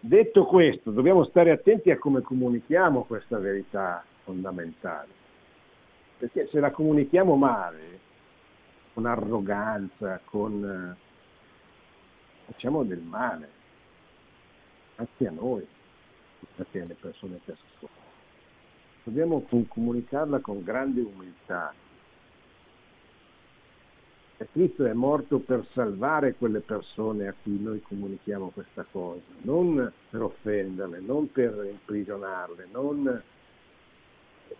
Detto questo, dobbiamo stare attenti a come comunichiamo questa verità fondamentale, perché se la comunichiamo male, con arroganza, con facciamo del male, anche a noi, anche alle persone che ascoltano dobbiamo comunicarla con grande umiltà. E Cristo è morto per salvare quelle persone a cui noi comunichiamo questa cosa, non per offenderle, non per imprigionarle, non...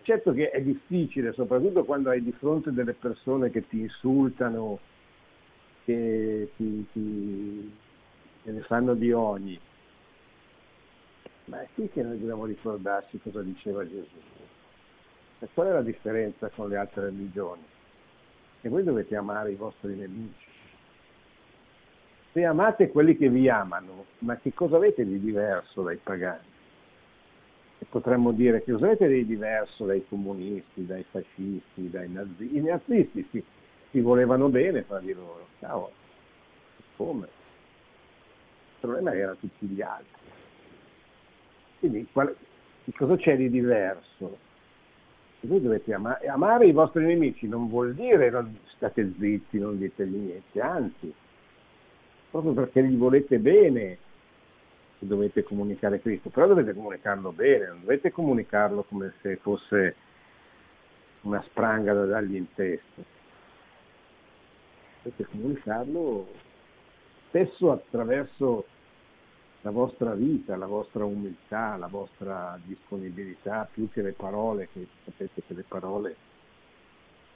Certo che è difficile, soprattutto quando hai di fronte delle persone che ti insultano, che ti, ti, che ne fanno di ogni, ma è qui che noi dobbiamo ricordarci cosa diceva Gesù. E qual è la differenza con le altre religioni? Che voi dovete amare i vostri nemici. Se amate quelli che vi amano, ma che cosa avete di diverso dai pagani? Potremmo dire che avete di diverso dai comunisti, dai fascisti, dai nazisti? I nazisti si, si volevano bene fra di loro, cavolo, come? Il problema era tutti gli altri. Quindi qual, cosa c'è di diverso? voi dovete amare, amare i vostri nemici non vuol dire non state zitti, non ditegli niente, anzi, proprio perché gli volete bene dovete comunicare Cristo, però dovete comunicarlo bene, non dovete comunicarlo come se fosse una spranga da dargli in testa. Dovete comunicarlo spesso attraverso la vostra vita, la vostra umiltà, la vostra disponibilità, più che le parole, che sapete che le parole,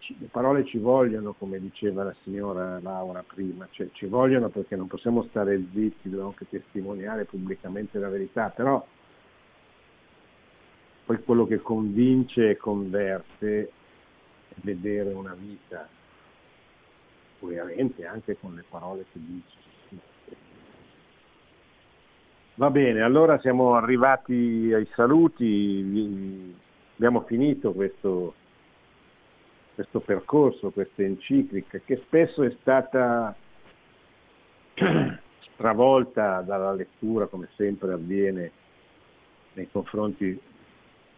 le parole ci vogliono, come diceva la signora Laura prima, cioè ci vogliono perché non possiamo stare zitti, dobbiamo anche testimoniare pubblicamente la verità, però poi quello che convince e converte è vedere una vita coerente anche con le parole che dice. Va bene, allora siamo arrivati ai saluti, abbiamo finito questo, questo percorso, questa enciclica che spesso è stata stravolta dalla lettura, come sempre avviene nei confronti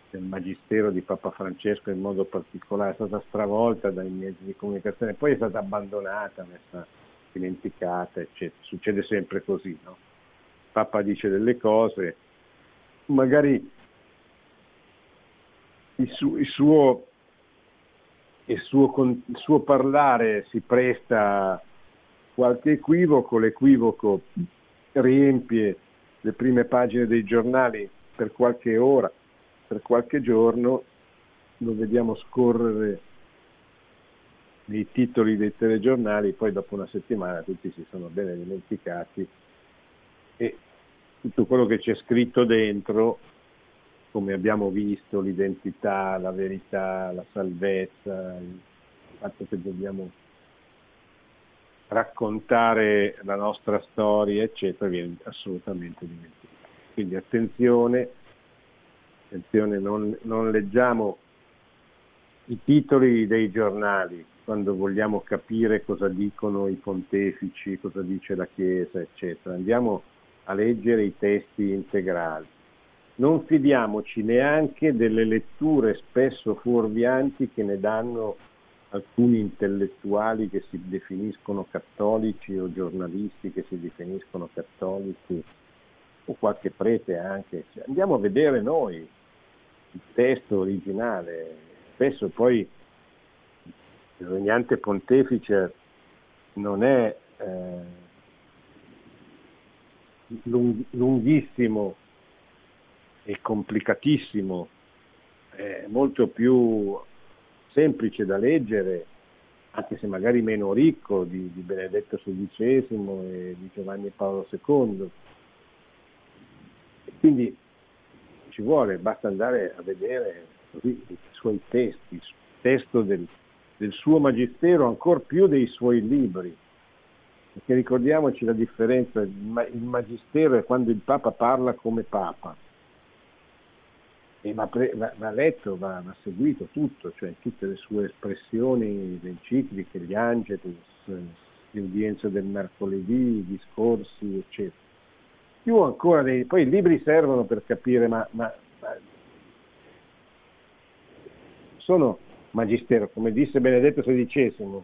del magistero di Papa Francesco in modo particolare, è stata stravolta dai mezzi di comunicazione, poi è stata abbandonata, messa dimenticata, eccetera. Succede sempre così, no? Papa dice delle cose, magari il, su, il, suo, il, suo, il suo parlare si presta qualche equivoco, l'equivoco riempie le prime pagine dei giornali per qualche ora, per qualche giorno, lo vediamo scorrere nei titoli dei telegiornali, poi dopo una settimana tutti si sono bene dimenticati e tutto quello che c'è scritto dentro, come abbiamo visto, l'identità, la verità, la salvezza, il fatto che dobbiamo raccontare la nostra storia, eccetera, viene assolutamente dimenticato. Quindi attenzione, attenzione non, non leggiamo i titoli dei giornali quando vogliamo capire cosa dicono i pontefici, cosa dice la Chiesa, eccetera. Andiamo a leggere i testi integrali. Non fidiamoci neanche delle letture spesso fuorvianti che ne danno alcuni intellettuali che si definiscono cattolici o giornalisti che si definiscono cattolici o qualche prete anche. Cioè, andiamo a vedere noi il testo originale, spesso poi il regnante pontefice non è eh, lunghissimo e complicatissimo, è molto più semplice da leggere, anche se magari meno ricco, di, di Benedetto XVI e di Giovanni Paolo II. Quindi ci vuole, basta andare a vedere i suoi testi, il testo del, del suo magistero, ancora più dei suoi libri. Perché ricordiamoci la differenza, il magistero è quando il Papa parla come Papa, e va, pre, va, va letto, va, va, seguito tutto, cioè tutte le sue espressioni, le encicliche, gli angeli, le udienze del mercoledì, i discorsi, eccetera. Più ancora dei, poi i libri servono per capire, ma, ma, ma sono magistero, come disse Benedetto XVI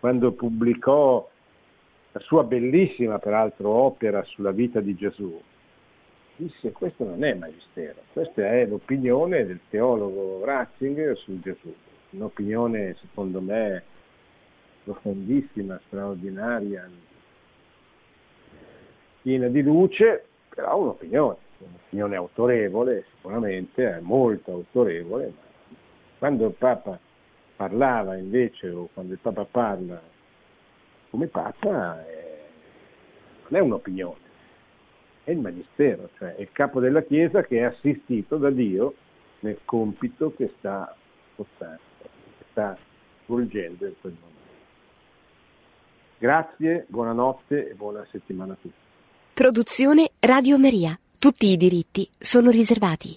quando pubblicò la sua bellissima, peraltro, opera sulla vita di Gesù disse questo non è magistero, questa è l'opinione del teologo Ratzinger su Gesù, un'opinione secondo me profondissima, straordinaria, piena di luce, però un'opinione, un'opinione autorevole, sicuramente è molto autorevole, ma quando il Papa parlava invece o quando il Papa parla come Papa è, non è un'opinione, è il Magistero, cioè è il capo della Chiesa che è assistito da Dio nel compito che sta portando, che sta svolgendo in quel momento. Grazie, buonanotte e buona settimana a tutti. Produzione Radio Maria. Tutti i diritti sono riservati.